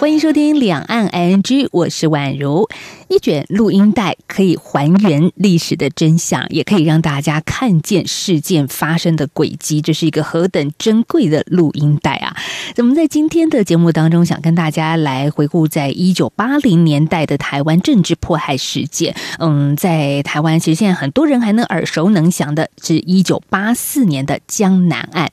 欢迎收听《两岸 ING》，我是宛如。一卷录音带可以还原历史的真相，也可以让大家看见事件发生的轨迹。这是一个何等珍贵的录音带啊！我们在今天的节目当中，想跟大家来回顾在一九八零年代的台湾政治迫害事件。嗯，在台湾，其实现在很多人还能耳熟能详的是一九八四年的江南案。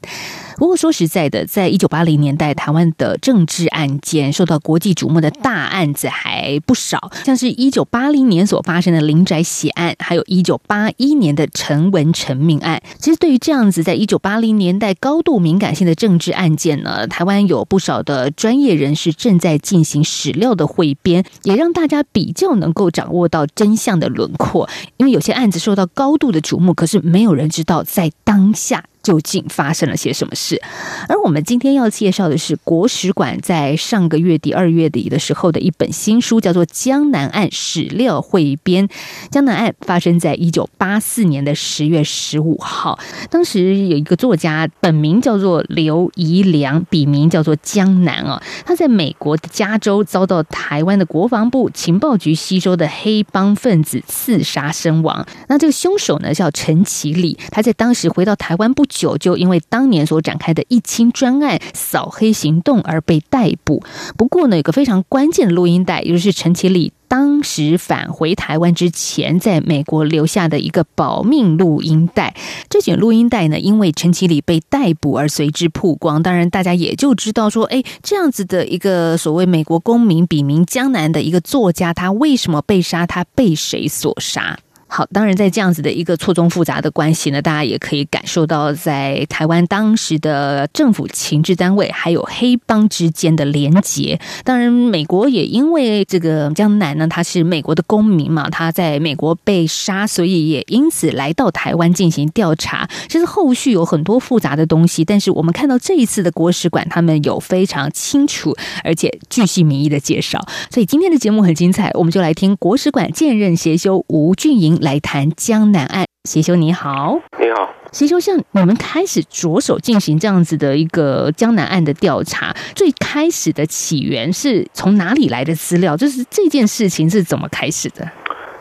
不过说实在的，在一九八零年代，台湾的政治案件受到国际瞩目的大案子还不少，像是一九八零年所发生的林宅血案，还有一九八一年的陈文成命案。其实，对于这样子在一九八零年代高度敏感性的政治案件呢，台湾有不少的专业人士正在进行史料的汇编，也让大家比较能够掌握到真相的轮廓。因为有些案子受到高度的瞩目，可是没有人知道在当下。究竟发生了些什么事？而我们今天要介绍的是国史馆在上个月底二月底的时候的一本新书，叫做《江南案史料汇编》。江南案发生在一九八四年的十月十五号，当时有一个作家，本名叫做刘宜良，笔名叫做江南啊。他在美国的加州遭到台湾的国防部情报局吸收的黑帮分子刺杀身亡。那这个凶手呢叫陈其礼，他在当时回到台湾不久。久就因为当年所展开的一清专案扫黑行动而被逮捕。不过呢，有个非常关键的录音带，也就是陈其礼当时返回台湾之前在美国留下的一个保命录音带。这卷录音带呢，因为陈其礼被逮捕而随之曝光。当然，大家也就知道说，哎，这样子的一个所谓美国公民，笔名江南的一个作家，他为什么被杀？他被谁所杀？好，当然，在这样子的一个错综复杂的关系呢，大家也可以感受到，在台湾当时的政府情治单位还有黑帮之间的连结。当然，美国也因为这个江南呢，他是美国的公民嘛，他在美国被杀，所以也因此来到台湾进行调查。其实后续有很多复杂的东西，但是我们看到这一次的国史馆，他们有非常清楚而且巨细靡遗的介绍。所以今天的节目很精彩，我们就来听国史馆现任协修吴俊莹。来谈江南案，协修你好，你好，协修，像你们开始着手进行这样子的一个江南案的调查，最开始的起源是从哪里来的资料？就是这件事情是怎么开始的？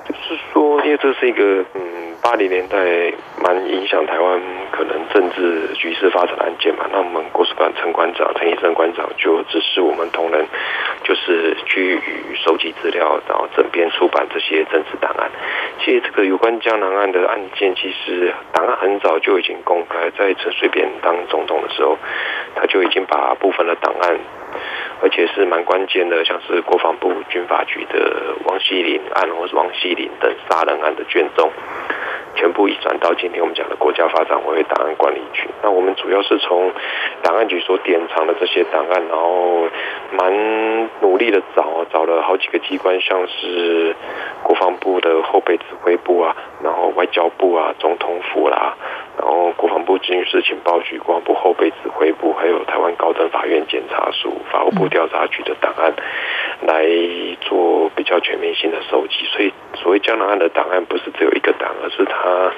就是说，因为这是一个嗯，八零年代蛮影响台湾可能政治局势发展的案件嘛。那我们国史馆陈馆长陈医生馆长就指示我们同仁，就是去收集资料，然后整编出版这些政治档案。其实这个有关江南案的案件，其实档案很早就已经公开，在陈水扁当总统的时候，他就已经把部分的档案，而且是蛮关键的，像是国防部军法局的王锡林案，或是王锡林等杀人案的卷宗。全部移转到今天我们讲的国家发展委员档案管理局。那我们主要是从档案局所典藏的这些档案，然后蛮努力的找，找了好几个机关，像是国防部的后备指挥部啊，然后外交部啊，总统府啦，然后国防部军事情报局、国防部后备指挥部，还有台湾高等法院检察署、法务部调查局的档案，来做比较全面性的收集。所以，所谓江南案的档案，不是只有一个档，而是。它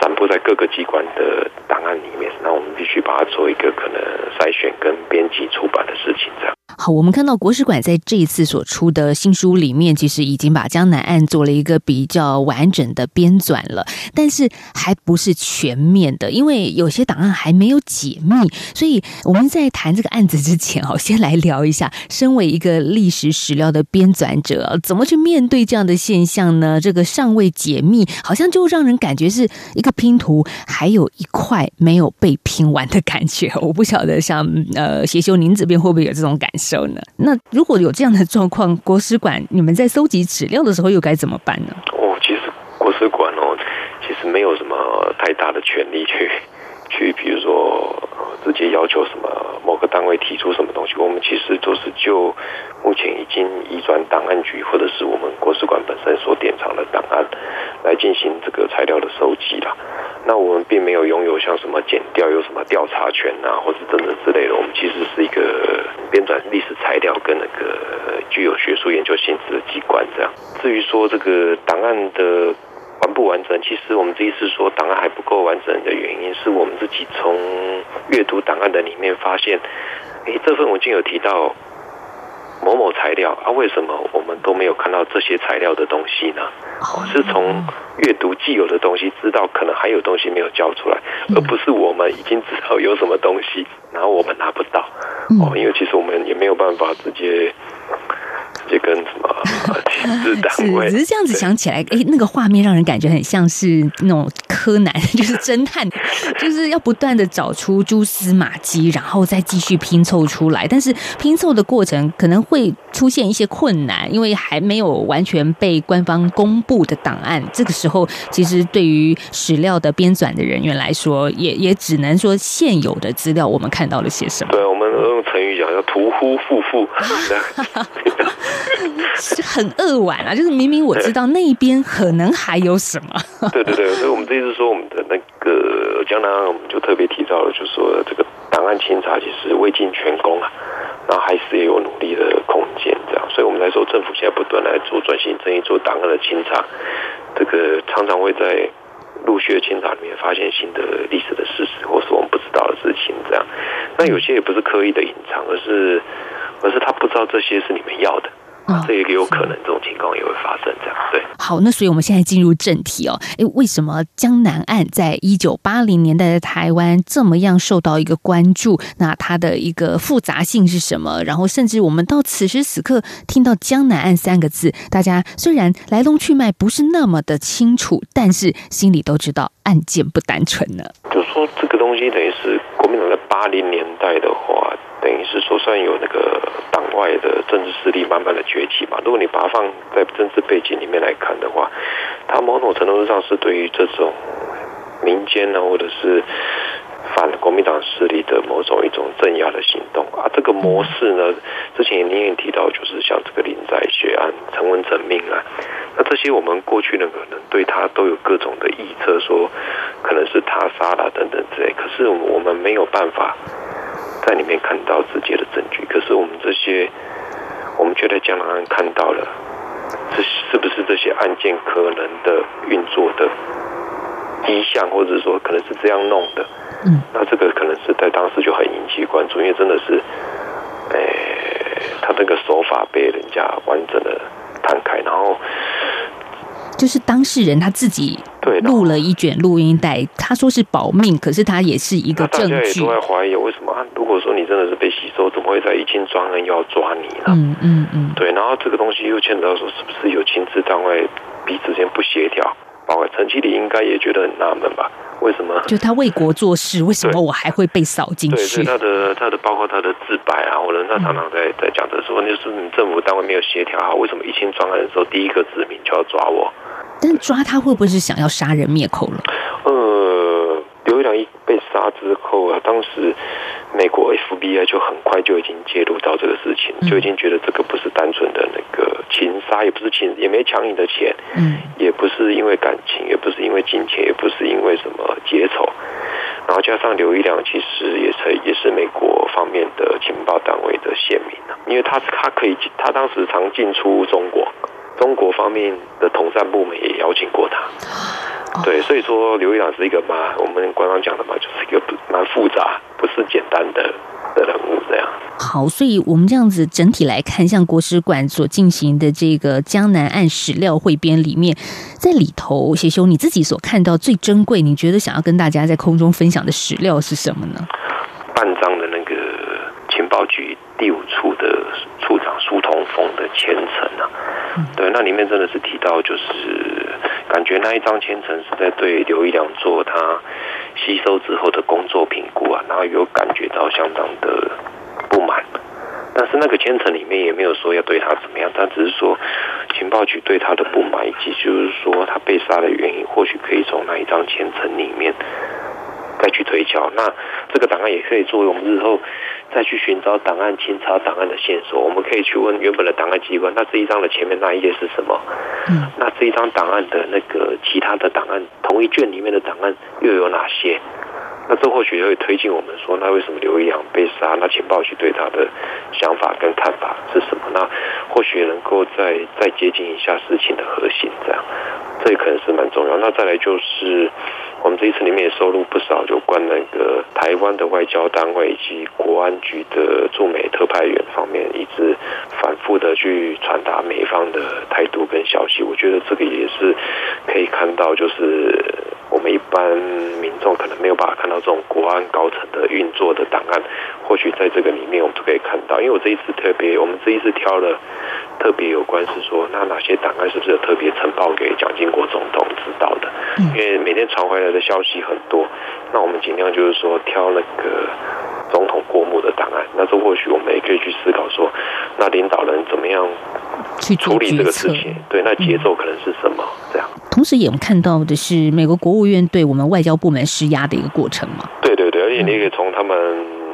散布在各个机关的档案里面，那我们必须把它做一个可能筛选跟编辑出版的事情，这样。好，我们看到国史馆在这一次所出的新书里面，其实已经把江南案做了一个比较完整的编纂了，但是还不是全面的，因为有些档案还没有解密。所以我们在谈这个案子之前，哦，先来聊一下，身为一个历史史料的编纂者，怎么去面对这样的现象呢？这个尚未解密，好像就让人感觉是一个拼图，还有一块没有被拼完的感觉。我不晓得，像呃，协修您这边会不会有这种感受？那如果有这样的状况，国史馆你们在搜集史料的时候又该怎么办呢？哦，其实国史馆哦，其实没有什么太大的权利去去，比如说直接要求什么某个单位提出什么东西。我们其实都是就目前已经移转档案局或者是我们国史馆本身所典藏的档案来进行这个材料的收集啦。那我们并没有拥有像什么检调有什么调查权啊，或者等等之类的。我们其实是一个编纂转历史材料跟那个具有学术研究性质的机关这样。至于说这个档案的完不完整，其实我们这一次说档案还不够完整的原因，是我们自己从阅读档案的里面发现，诶，这份文件有提到某某材料啊，为什么我们都没有看到这些材料的东西呢？是从阅读既有的东西知道可能还有东西没有交出来，而不是我们已经知道有什么东西，然后我们拿不到哦，因为其实我们也没有办法直接。就跟什么 亲自单位，只是这样子想起来，哎，那个画面让人感觉很像是那种柯南，就是侦探，就是要不断的找出蛛丝马迹，然后再继续拼凑出来。但是拼凑的过程可能会出现一些困难，因为还没有完全被官方公布的档案。这个时候，其实对于史料的编纂的人员来说，也也只能说现有的资料我们看到了些什么。对，我们叫“屠夫夫妇”。很扼腕啊！就是明明我知道那边可能还有什么。对对对，所以我们这次说我们的那个江南，我们就特别提到了，就是说这个档案清查其实未尽全功啊，然后还是也有努力的空间。这样，所以我们来说，政府现在不断来做转型正义，做档案的清查，这个常常会在陆续的清查里面发现新的历史的事实，或是我们不知道的事情。这样，那有些也不是刻意的隐藏，而是。而是他不知道这些是你们要的，这也有可能这种情况也会发生。这样对。好，那所以我们现在进入正题哦。哎，为什么江南案在一九八零年代的台湾这么样受到一个关注？那它的一个复杂性是什么？然后甚至我们到此时此刻听到江南案三个字，大家虽然来龙去脉不是那么的清楚，但是心里都知道案件不单纯呢。就说这个东西等于是国民党在八零年代的话。等于是说，算有那个党外的政治势力慢慢的崛起嘛。如果你把它放在政治背景里面来看的话，它某种程度上是对于这种民间呢，或者是反国民党势力的某种一种镇压的行动啊。这个模式呢，之前你也提到，就是像这个林宅血案、陈文成命案，那这些我们过去呢可能对他都有各种的臆测，说可能是他杀了等等之类。可是我们没有办法。在里面看到直接的证据，可是我们这些，我们觉得江南案看到了，这是不是这些案件可能的运作的迹象，或者说可能是这样弄的？嗯，那这个可能是在当时就很引起关注，因为真的是，诶，他那个手法被人家完整的摊开，然后。就是当事人他自己录了一卷录音带，他说是保命，可是他也是一个证据。大家也都在怀疑，为什么？你真的是被吸收，怎么会在一清专案要抓你呢？嗯嗯嗯。对，然后这个东西又牵扯到说，是不是有亲自单位彼此间不协调？包括陈其礼应该也觉得很纳闷吧？为什么？就他为国做事，为什么我还会被扫进去？对，他的他的包括他的自白啊，或者他常常在在讲的说，就是你政府单位没有协调好，为什么一清专案的时候第一个指名就要抓我？但抓他会不会是想要杀人灭口了？呃，刘一良一被杀之后啊，当时美国 FBI 就很快就已经介入到这个事情，就已经觉得这个不是单纯的那个情杀，也不是情，也没抢你的钱，嗯，也不是因为感情，也不是因为金钱，也不是因为什么结仇，然后加上刘一良其实也是也是美国方面的情报单位的县民啊，因为他他可以他当时常进出中国。中国方面的统战部门也邀请过他，对，所以说刘一朗是一个蛮我们官方讲的嘛，就是一个蛮复杂，不是简单的的人物这样。好，所以我们这样子整体来看，像国史馆所进行的这个江南岸史料汇编里面，在里头，谢修你自己所看到最珍贵，你觉得想要跟大家在空中分享的史料是什么呢？半张的那个情报局第五处的处长苏同峰的前程啊。对，那里面真的是提到，就是感觉那一张千层是在对刘一良做他吸收之后的工作评估啊，然后有感觉到相当的不满。但是那个千层里面也没有说要对他怎么样，但只是说情报局对他的不满，以及就是说他被杀的原因，或许可以从那一张千层里面再去推敲。那这个档案也可以作为我们日后。再去寻找档案、清查档案的线索，我们可以去问原本的档案机关，那这一张的前面那一页是什么？嗯，那这一张档案的那个其他的档案，同一卷里面的档案又有哪些？那这或许会推进我们说，那为什么刘一阳被杀？那情报局对他的想法跟看法是什么？那或许能够再再接近一下事情的核心，这样，这可能是蛮重要。那再来就是。我们这一次里面也收录不少有关那个台湾的外交单位以及国安局的驻美特派员方面，一直反复的去传达美方的态度跟消息。我觉得这个也是可以看到，就是我们一般民众可能没有办法看到这种国安高层的运作的档案，或许在这个里面我们都可以看到。因为我这一次特别，我们这一次挑了特别有关是说，那哪些档案是不是有特别呈报给蒋经国总统知道的？因为每天传回来。的消息很多，那我们尽量就是说挑那个总统过目的档案。那这或许我们也可以去思考说，那领导人怎么样去处理这个事情？对，那节奏可能是什么？这样。同时，也看到的是美国国务院对我们外交部门施压的一个过程嘛？对对对，而且你也可以从他们，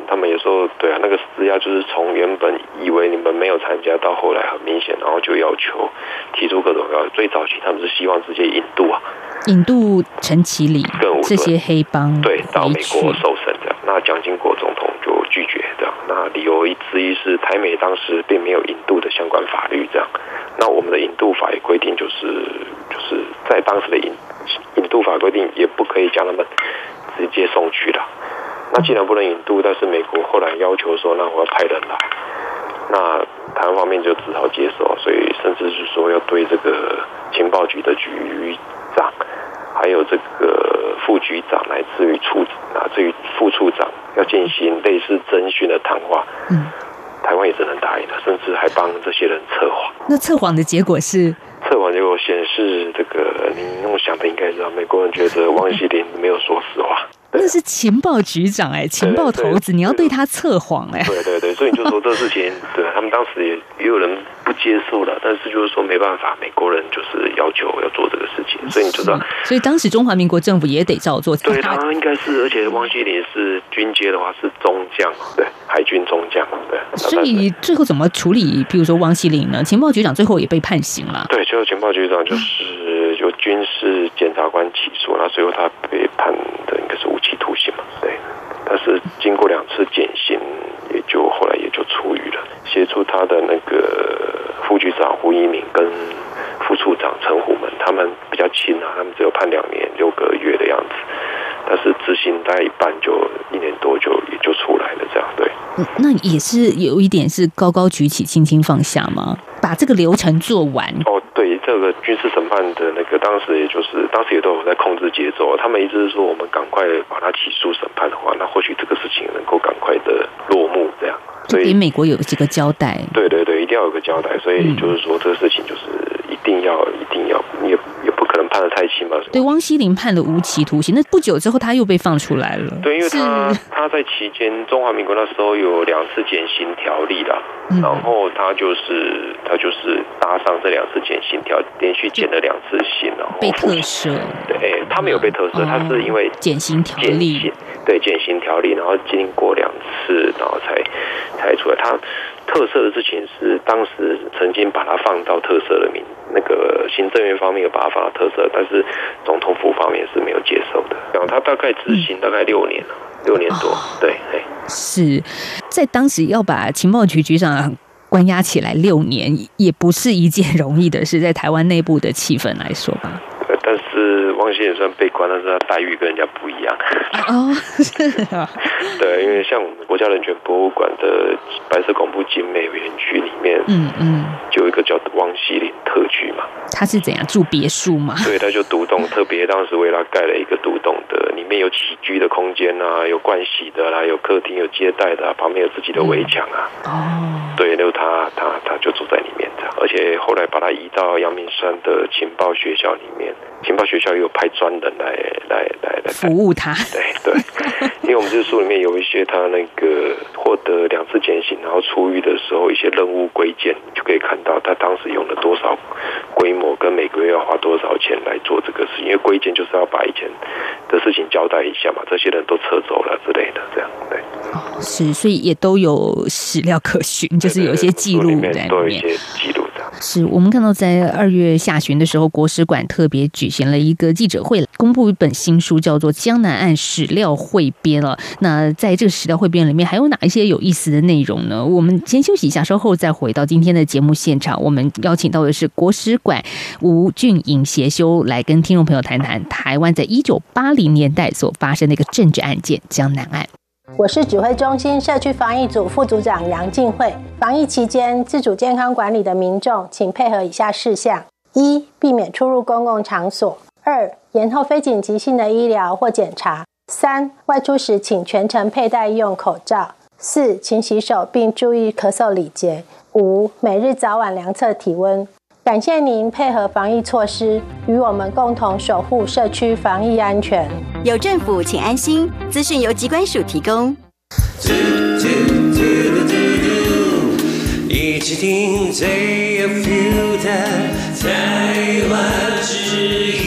他们有时候对啊，那个施压就是从原本以为你们没有参加，到后来很明显，然后就要求提出各种要。最早期他们是希望直接引渡啊。引渡陈其礼这些黑帮对到美国受审那蒋经国总统就拒绝这样，那理由之一是台美当时并没有引渡的相关法律这样，那我们的引渡法也规定就是就是在当时的引引渡法规定也不可以将他们直接送去了，那既然不能引渡，但是美国后来要求说那我要派人来，那台湾方面就只好接受，所以甚至是说要对这个情报局的局长。还有这个副局长，来自于处啊，至于副处长，要进行类似征询的谈话。嗯，台湾也只能答应了，甚至还帮这些人测谎。那测谎的结果是？测谎结果显示，这个你那么想的应该知道，美国人觉得王锡林没有说实话。那是情报局长哎，情报头子，你要对他测谎哎。对对对，所以你就说这事情，对他们当时也也有人不接受了，但是就是说没办法，美国人就是要求要做这个事情，所以你就知道，所以当时中华民国政府也得照做。对，他应该是，而且汪希林是军阶的话是中将，对，海军中将，对。所以最后怎么处理？比如说汪希林呢？情报局长最后也被判刑了。对，最后情报局长就是由军事检察官起诉，那最后他被判刑嘛？对。但是经过两次减刑，也就后来也就出狱了。协助他的那个副局长胡一鸣跟副处长陈虎门，他们比较轻啊，他们只有判两年六个月的样子。但是执行大概一半就一年多就也就出来了，这样对。那也是有一点是高高举起，轻轻放下吗？把这个流程做完。哦，对，这个军事审判的那个当时也就是当时也都有在控制节奏，他们一直是说我们赶快把他起诉审判的话，那或许这个事情能够赶快的落幕，这样。所以美国有这个交代。对对对，一定要有个交代。所以就是说这个事情就是一定要一定要也也不可能判的太轻吧。对，汪希林判了无期徒刑，那不久之后他又被放出来了。对，因为他他在期间中华民国那时候有两次减刑条例啦，然后他就是他就是搭上这两次减刑条，连续减了两次刑，然后被特赦。对，他没有被特赦，他是因为减刑条例。对，减刑条例，然后经过两次，然后才才出来。他特色的事情是，当时曾经把它放到特色的名，那个行政院方面有把它放到特色，但是总统府方面是没有接受的。然后他大概执行大概六年了，六年多。对，是在当时要把情报局局长关押起来六年，也不是一件容易的事，在台湾内部的气氛来说吧。也算被关，但是他待遇跟人家不一样。哦，是啊。对，因为像我们国家人权博物馆的白色恐怖精美园区里面，嗯嗯，就有一个叫汪希林特区嘛。他是怎样住别墅吗？对，他就独栋，特别当时为他盖了一个独栋的，里面有起居的空间啊，有盥洗的啦，有客厅，有接待的，旁边有自己的围墙啊。哦。对，就他他他就住在里面的，而且后来把他移到阳明山的情报学校里面。情报学校有派专人来来来来服务他，对 对，因为我们这书里面有一些他那个获得两次减刑，然后出狱的时候一些任务规件，就可以看到他当时用了多少规模，跟每个月要花多少钱来做这个事。因为归建就是要把以前的事情交代一下嘛，这些人都撤走了之类的，这样对。哦，是，所以也都有史料可循，就是有一些记录在里面，都有一些记录的。是我们看到在二月下旬的时候，国史馆特别举行了一个记者会，公布一本新书，叫做《江南岸史料汇编》了。那在这个史料汇编里面，还有哪一些有意思的内容呢？我们先休息一下，稍后再回到今天的节目现场。我们邀请到的是国史馆吴俊颖协修来跟听众朋友谈谈台湾在一九八零年代所发生的一个政治案件——江南案。我是指挥中心社区防疫组副组长杨静慧。防疫期间，自主健康管理的民众，请配合以下事项：一、避免出入公共场所；二、延后非紧急性的医疗或检查；三、外出时请全程佩戴医用口罩；四、勤洗手并注意咳嗽礼节；五、每日早晚量测体温。感谢您配合防疫措施，与我们共同守护社区防疫安全。有政府，请安心。资讯由机关署提供。一起听最有 feel 的台湾之音。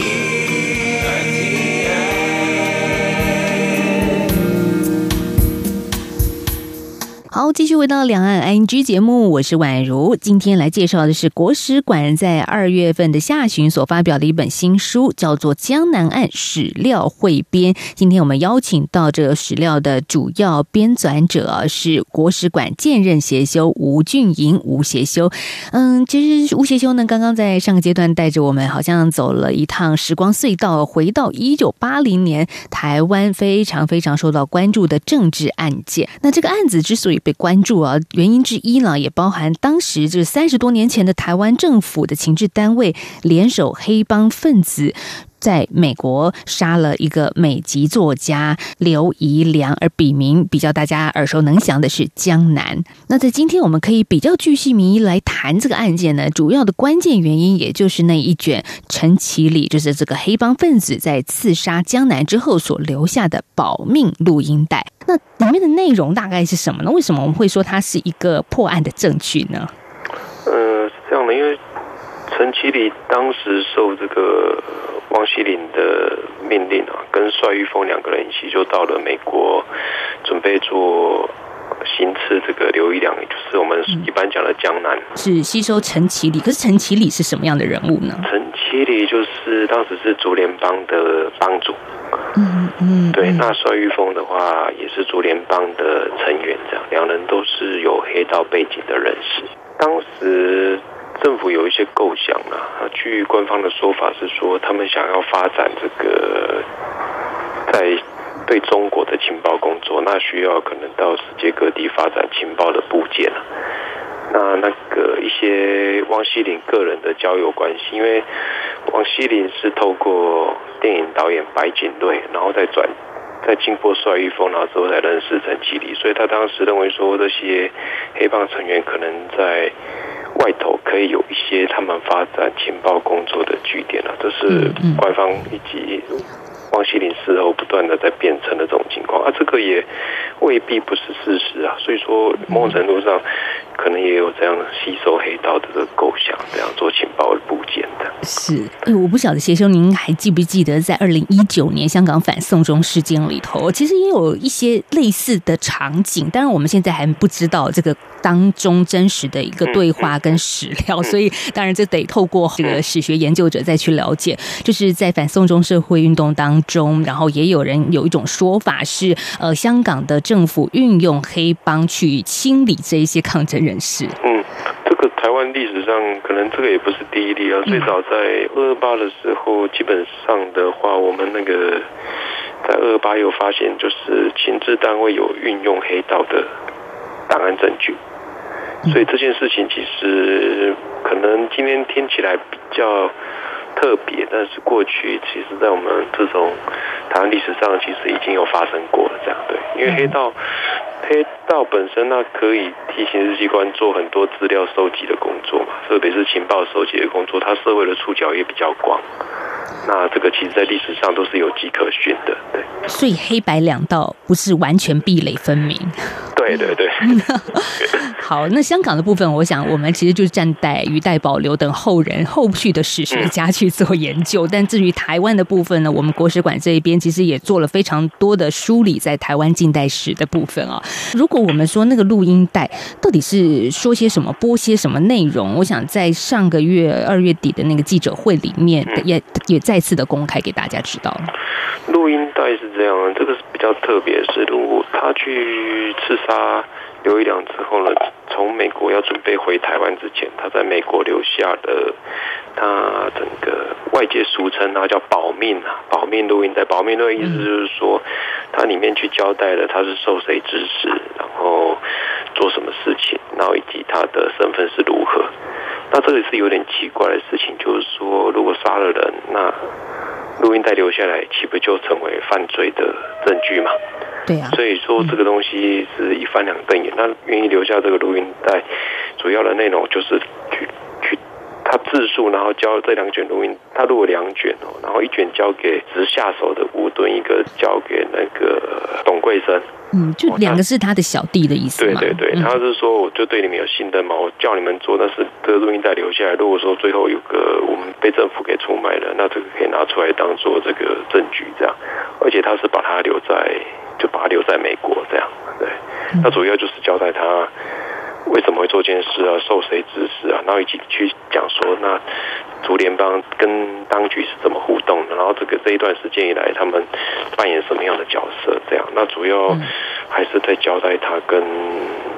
继续回到两岸 ING 节目，我是宛如。今天来介绍的是国史馆在二月份的下旬所发表的一本新书，叫做《江南岸史料汇编》。今天我们邀请到这个史料的主要编纂者是国史馆兼任协修吴俊莹吴协修。嗯，其实吴协修呢，刚刚在上个阶段带着我们好像走了一趟时光隧道，回到一九八零年台湾非常非常受到关注的政治案件。那这个案子之所以被关注啊，原因之一呢，也包含当时这三十多年前的台湾政府的情治单位联手黑帮分子，在美国杀了一个美籍作家刘怡良，而笔名比较大家耳熟能详的是江南。那在今天我们可以比较具细迷来谈这个案件呢，主要的关键原因也就是那一卷陈其礼，就是这个黑帮分子在刺杀江南之后所留下的保命录音带。那里面的内容大概是什么呢？为什么我们会说它是一个破案的证据呢？呃，是这样的，因为陈其礼当时受这个汪希林的命令啊，跟帅玉峰两个人一起就到了美国，准备做行刺这个刘一良，也就是我们一般讲的江南，是吸收陈其礼。可是陈其礼是什么样的人物呢？陈其礼就是当时是竹联帮的帮主。嗯嗯，对，那帅玉峰的话也是竹联帮的成员，这样两人都是有黑道背景的人士。当时政府有一些构想啊，据官方的说法是说，他们想要发展这个在对中国的情报工作，那需要可能到世界各地发展情报的部件啊。那那个一些汪希林个人的交友关系，因为汪希林是透过电影导演白景瑞，然后再转，再经过帅玉峰，然后之后才认识陈启礼，所以他当时认为说这些黑帮成员可能在外头可以有一些他们发展情报工作的据点了，这是官方以及。王希林事后不断的在变成的这种情况，啊，这个也未必不是事实啊。所以说，某种程度上，可能也有这样吸收黑道的构想，这样做情报的部件的。是，我不晓得谢兄，您还记不记得在二零一九年香港反送中事件里头，其实也有一些类似的场景。当然，我们现在还不知道这个当中真实的一个对话跟史料，所以当然这得透过这个史学研究者再去了解。就是在反送中社会运动当中，然后也有人有一种说法是，呃，香港的政府运用黑帮去清理这一些抗争人士。嗯，这个台湾历史上可能这个也不是第一例啊。最早在二二八的时候，基本上的话，我们那个在二二八有发现，就是情治单位有运用黑道的档案证据。所以这件事情其实可能今天听起来比较。特别，但是过去其实，在我们这种台湾历史上，其实已经有发生过了这样对，因为黑道黑道本身那可以替刑事机关做很多资料收集的工作嘛，特别是情报收集的工作，它社会的触角也比较广。那这个其实，在历史上都是有迹可循的，对。所以黑白两道不是完全壁垒分明。对对对。好，那香港的部分，我想我们其实就是暂待余待保留等后人后续的史学家去做研究。但至于台湾的部分呢，我们国史馆这一边其实也做了非常多的梳理在台湾近代史的部分啊。如果我们说那个录音带到底是说些什么、播些什么内容，我想在上个月二月底的那个记者会里面也也再次的公开给大家知道。录音带是这样，这个是比较特别，是如果他去刺杀刘一良之后呢，从美国要准备回台湾之前，他在美国留下的他整个外界俗称他叫保命啊，保命录音带。保命录音意思就是说，他里面去交代了他是受谁指使，然后做什么事情，然后以及他的身份是如何。那这里是有点奇怪的事情，就是说，如果杀了人，那录音带留下来，岂不就成为犯罪的证据嘛？对呀、所以说这个东西是一翻两瞪眼。那愿意留下这个录音带，主要的内容就是去去他自述，然后交这两卷录音，他录了两卷哦，然后一卷交给直下手的吴敦，一个交给那个董桂生。嗯，就两个是他的小弟的意思嘛。对对对，嗯他是说我就对你们有信任嘛，我叫你们做，但是这个录音带留下来，如果说最后有个我们被政府给出卖了，那这个可以拿出来当做这个证据，这样，而且他是把他留在，就把他留在美国这样，对，那主要就是交代他为什么会做这件事啊，受谁指使啊，然后以及去讲说那竹联邦跟当局是怎么互动的，然后这个这一段时间以来他们扮演什么样的角色，这样，那主要还是在交代他跟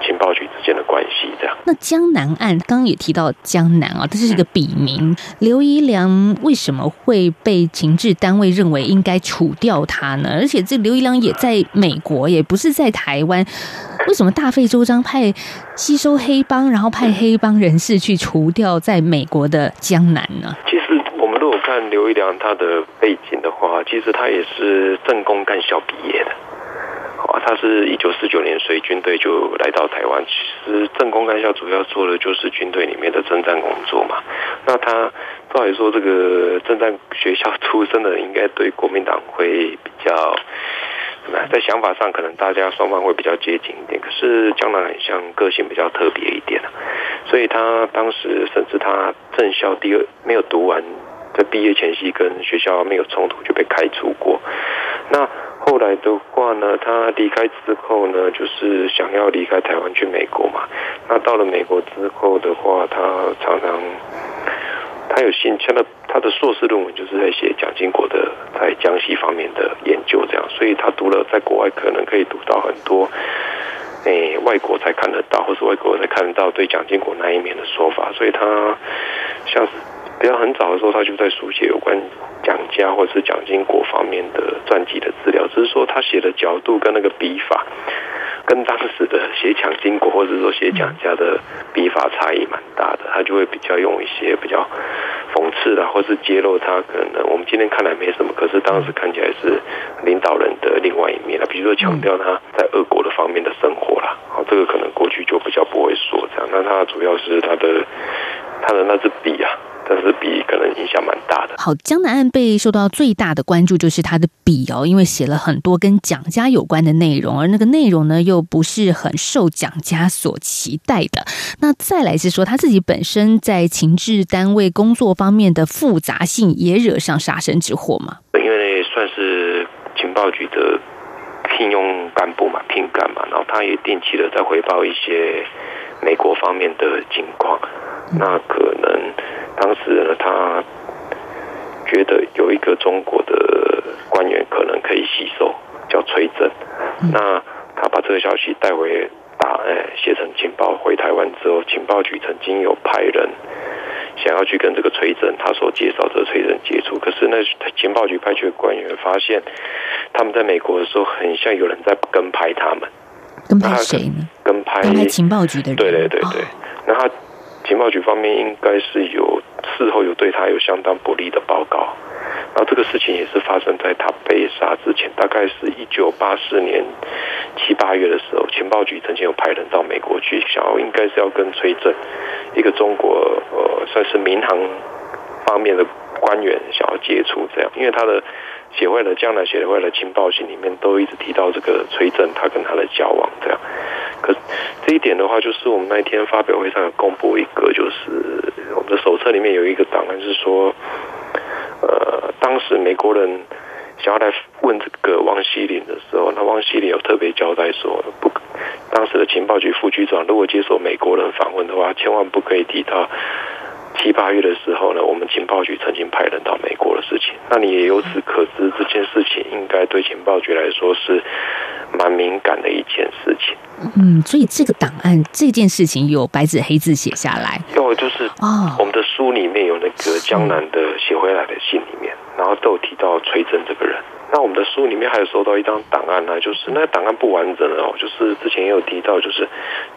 情报局之间的关系，这样。那江南案刚刚也提到江南啊，这是一个笔名。刘一良为什么会被情治单位认为应该除掉他呢？而且这刘一良也在美国，也不是在台湾，为什么大费周章派吸收黑帮，然后派黑帮人士去除掉在美国的江南呢？其实我们如果看刘一良他的背景的话，其实他也是政工干校毕业的。啊，他是一九四九年随军队就来到台湾。其实政工干校主要做的就是军队里面的征战工作嘛。那他照理说，这个征战学校 出身的，应该对国民党会比较？在想法上，可能大家双方会比较接近一点。可是江南很像个性比较特别一点啊，所以他当时甚至他正校第二没有读完，在毕业前夕跟学校没有冲突就被开除过。那后来的话呢，他离开之后呢，就是想要离开台湾去美国嘛。那到了美国之后的话，他常常他有兴趣，他的他的硕士论文就是在写蒋经国的在江西方面的研究，这样，所以他读了在国外可能可以读到很多。诶，外国才看得到，或是外国才看得到对蒋经国那一面的说法，所以他像是比较很早的时候，他就在书写有关蒋家或是蒋经国方面的传记的资料，只是说他写的角度跟那个笔法，跟当时的写蒋经国或者说写蒋家的笔法差异蛮大的，他就会比较用一些比较讽刺的，或是揭露他可能我们今天看来没什么，可是当时看起来是领导人的另外一面了，比如说强调他在俄国的方面的生活啦，好，这个可能过去就比较不会说这样，那他主要是他的他的那支笔啊，但是笔可能影响蛮大的。好，江南岸被受到最大的关注就是他的笔哦，因为写了很多跟蒋家有关的内容，而那个内容呢又不是很受蒋家所期待的。那再来是说他自己本身在情治单位工作方面的复杂性，也惹上杀身之祸嘛。因为算是情报局的聘用干部嘛，聘干嘛，然后他也定期的在回报一些美国方面的情况。那可能当时呢，他觉得有一个中国的官员可能可以吸收，叫崔正。那他把这个消息带回打，哎，写成情报回台湾之后，情报局曾经有派人想要去跟这个崔正，他所介绍这个崔正接触，可是那情报局派去的官员发现，他们在美国的时候，很像有人在跟拍他们，跟拍谁呢？跟拍跟拍情报局的人。对对对对哦，那他情报局方面应该是有事后有对他有相当不利的报告，然后这个事情也是发生在他被杀之前，大概是一九八四年七八月的时候，情报局曾经有派人到美国去，想要应该是要跟崔正一个中国呃算是民航方面的官员想要接触，这样，因为他的协会的江南协会的情报信里面都一直提到这个崔正他跟他的交往这样。可这一点的话，就是我们那一天发表会上有公布一个，就是我们的手册里面有一个档案是说，呃，当时美国人想要来问这个汪希林的时候，那汪希林有特别交代说，不，当时的情报局副局长如果接受美国人访问的话，千万不可以提到七八月的时候呢，我们情报局曾经派人到美国的事情。那你也由此可知，这件事情应该对情报局来说是蛮敏感的一件事情。嗯，所以这个档案这件事情有白纸黑字写下来要就是哦我们的书里面有那个江南的写回来的信里面，然后都有提到崔真这个人。那我们的书里面还有收到一张档案呢，就是那个档案不完整了哦，就是之前也有提到，就是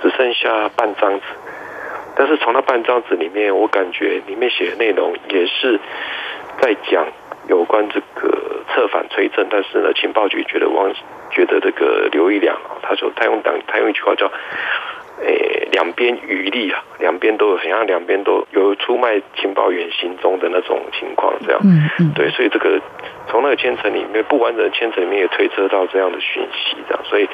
只剩下半张纸。但是从那半张纸里面，我感觉里面写的内容也是在讲有关这个策反崔政，但是呢，情报局觉得王觉得这个刘一良啊，他说他用党他用一句话叫。诶，两边余力啊，两边都有，好像两边都有出卖情报员行踪的那种情况，这样。嗯嗯，对，所以这个从那个牵扯里面不完整的牵扯里面也推测到这样的讯息，这样，所以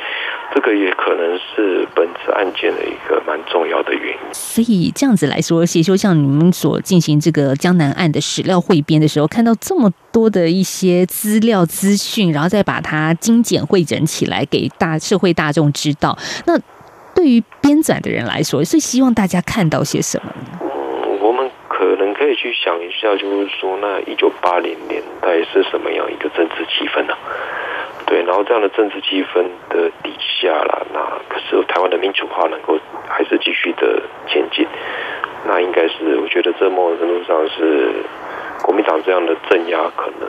这个也可能是本次案件的一个蛮重要的原因。所以这样子来说，谢修像你们所进行这个江南案的史料汇编的时候，看到这么多的一些资料资讯，然后再把它精简汇整起来给大社会大众知道，那对于编纂的人来说，是希望大家看到些什么？我们可能可以去想一下，就是说，那一九八零年代是什么样一个政治气氛呢、对，然后这样的政治气氛的底下啦，那可是台湾的民主化能够还是继续的前进，那应该是我觉得这某种程度上是国民党这样的镇压可能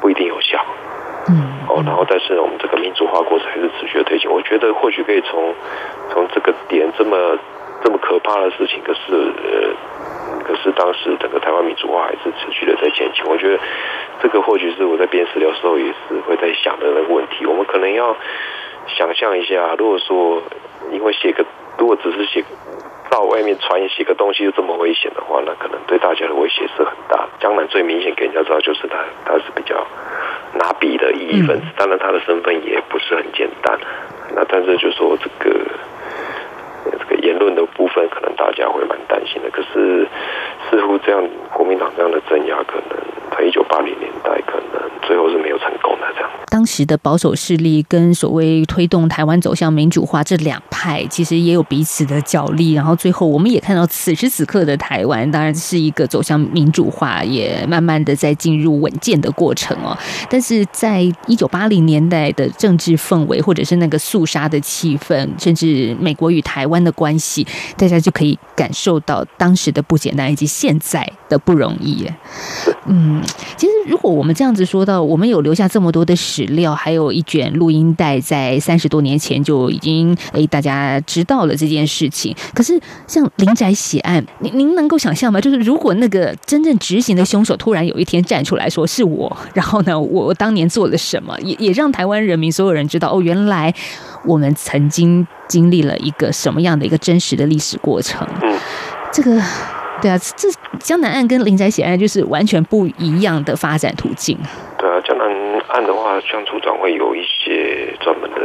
不一定有效。嗯哦，然后但是我们这个民主化过程还是持续的推进。我觉得或许可以从从这个点这么这么可怕的事情，可是呃，可是当时整个台湾民主化还是持续的在前进。我觉得这个或许是我在编史料时候也是会在想的那个问题。我们可能要想象一下，如果说因为写个，如果只是写。到外面传写个东西又这么危险的话，那可能对大家的威胁是很大的。江南最明显给人家知道就是他他是比较拿笔的异议分子，当然他的身份也不是很简单。那但是就说这个呃这个言论的部分，可能大家会蛮担心的。可是似乎这样国民党这样的镇压，可能在一九八零年代，可能最后是没有成功的这样。当时的保守势力跟所谓推动台湾走向民主化这两海，其实也有彼此的角力。然后最后，我们也看到此时此刻的台湾，当然是一个走向民主化，也慢慢的在进入稳健的过程哦。但是在一九八零年代的政治氛围，或者是那个肃杀的气氛，甚至美国与台湾的关系，大家就可以感受到当时的不简单，以及现在的不容易。嗯，其实如果我们这样子说到，我们有留下这么多的史料，还有一卷录音带，在三十多年前就已经诶大家知道了这件事情。可是像林宅血案，您您能够想象吗？就是如果那个真正执行的凶手突然有一天站出来说是我，然后呢，我当年做了什么，也 也让台湾人民所有人知道，哦，原来我们曾经经历了一个什么样的一个真实的历史过程。嗯，这个。对啊，这江南案跟林宅血案就是完全不一样的发展途径。对啊，江南案的话，像处长会有一些专门的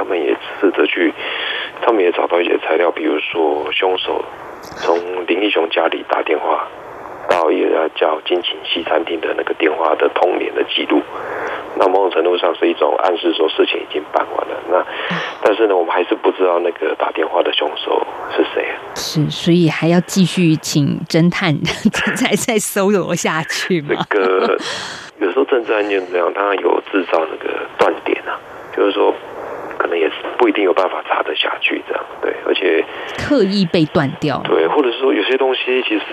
他们也试着去，他们也找到一些材料，比如说凶手从林义雄家里打电话到一家叫金琴西餐厅的那个电话的通联的记录，那某种程度上是一种暗示说事情已经办完了。那但是呢，我们还是不知道那个打电话的凶手是谁。是，所以还要继续请侦探 再再搜罗下去这嘛？个有时候政治案件这样，它有制造那个断点啊，就是说可能也是不一定有办法查得下去这样。对，而且刻意被断掉。对，或者是说有些东西其实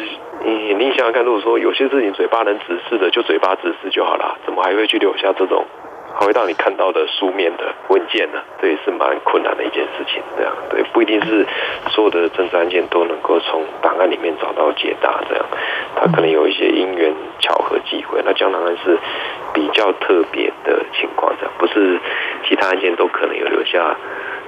你你想想看，如果说有些事情嘴巴能指示的，就嘴巴指示就好了，怎么还会去留下这种？还会让你看到的书面的文件呢，这也是蛮困难的一件事情。这样对，不一定是所有的政治案件都能够从档案里面找到解答。这样，它可能有一些因缘巧合机会。那江南案是比较特别的情况，这样不是其他案件都可能有留下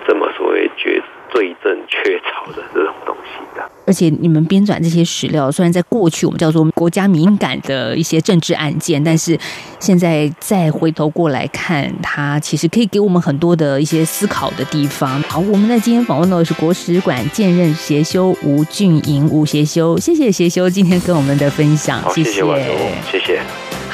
这么所谓绝罪证确凿的这种东西的。而且你们编纂这些史料，虽然在过去我们叫做国家敏感的一些政治案件，但是现在再回头过来看，它其实可以给我们很多的一些思考的地方。好，我们在今天访问到的是国史馆兼任协修吴俊莹吴协修，谢谢协修今天跟我们的分享，好，谢谢谢谢。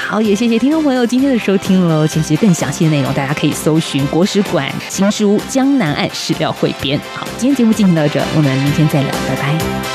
好，也谢谢听众朋友今天的收听喽。其实更详细的内容，大家可以搜寻国史馆新书《江南岸史料汇编》。好，今天节目进行到这，我们明天再聊，拜拜。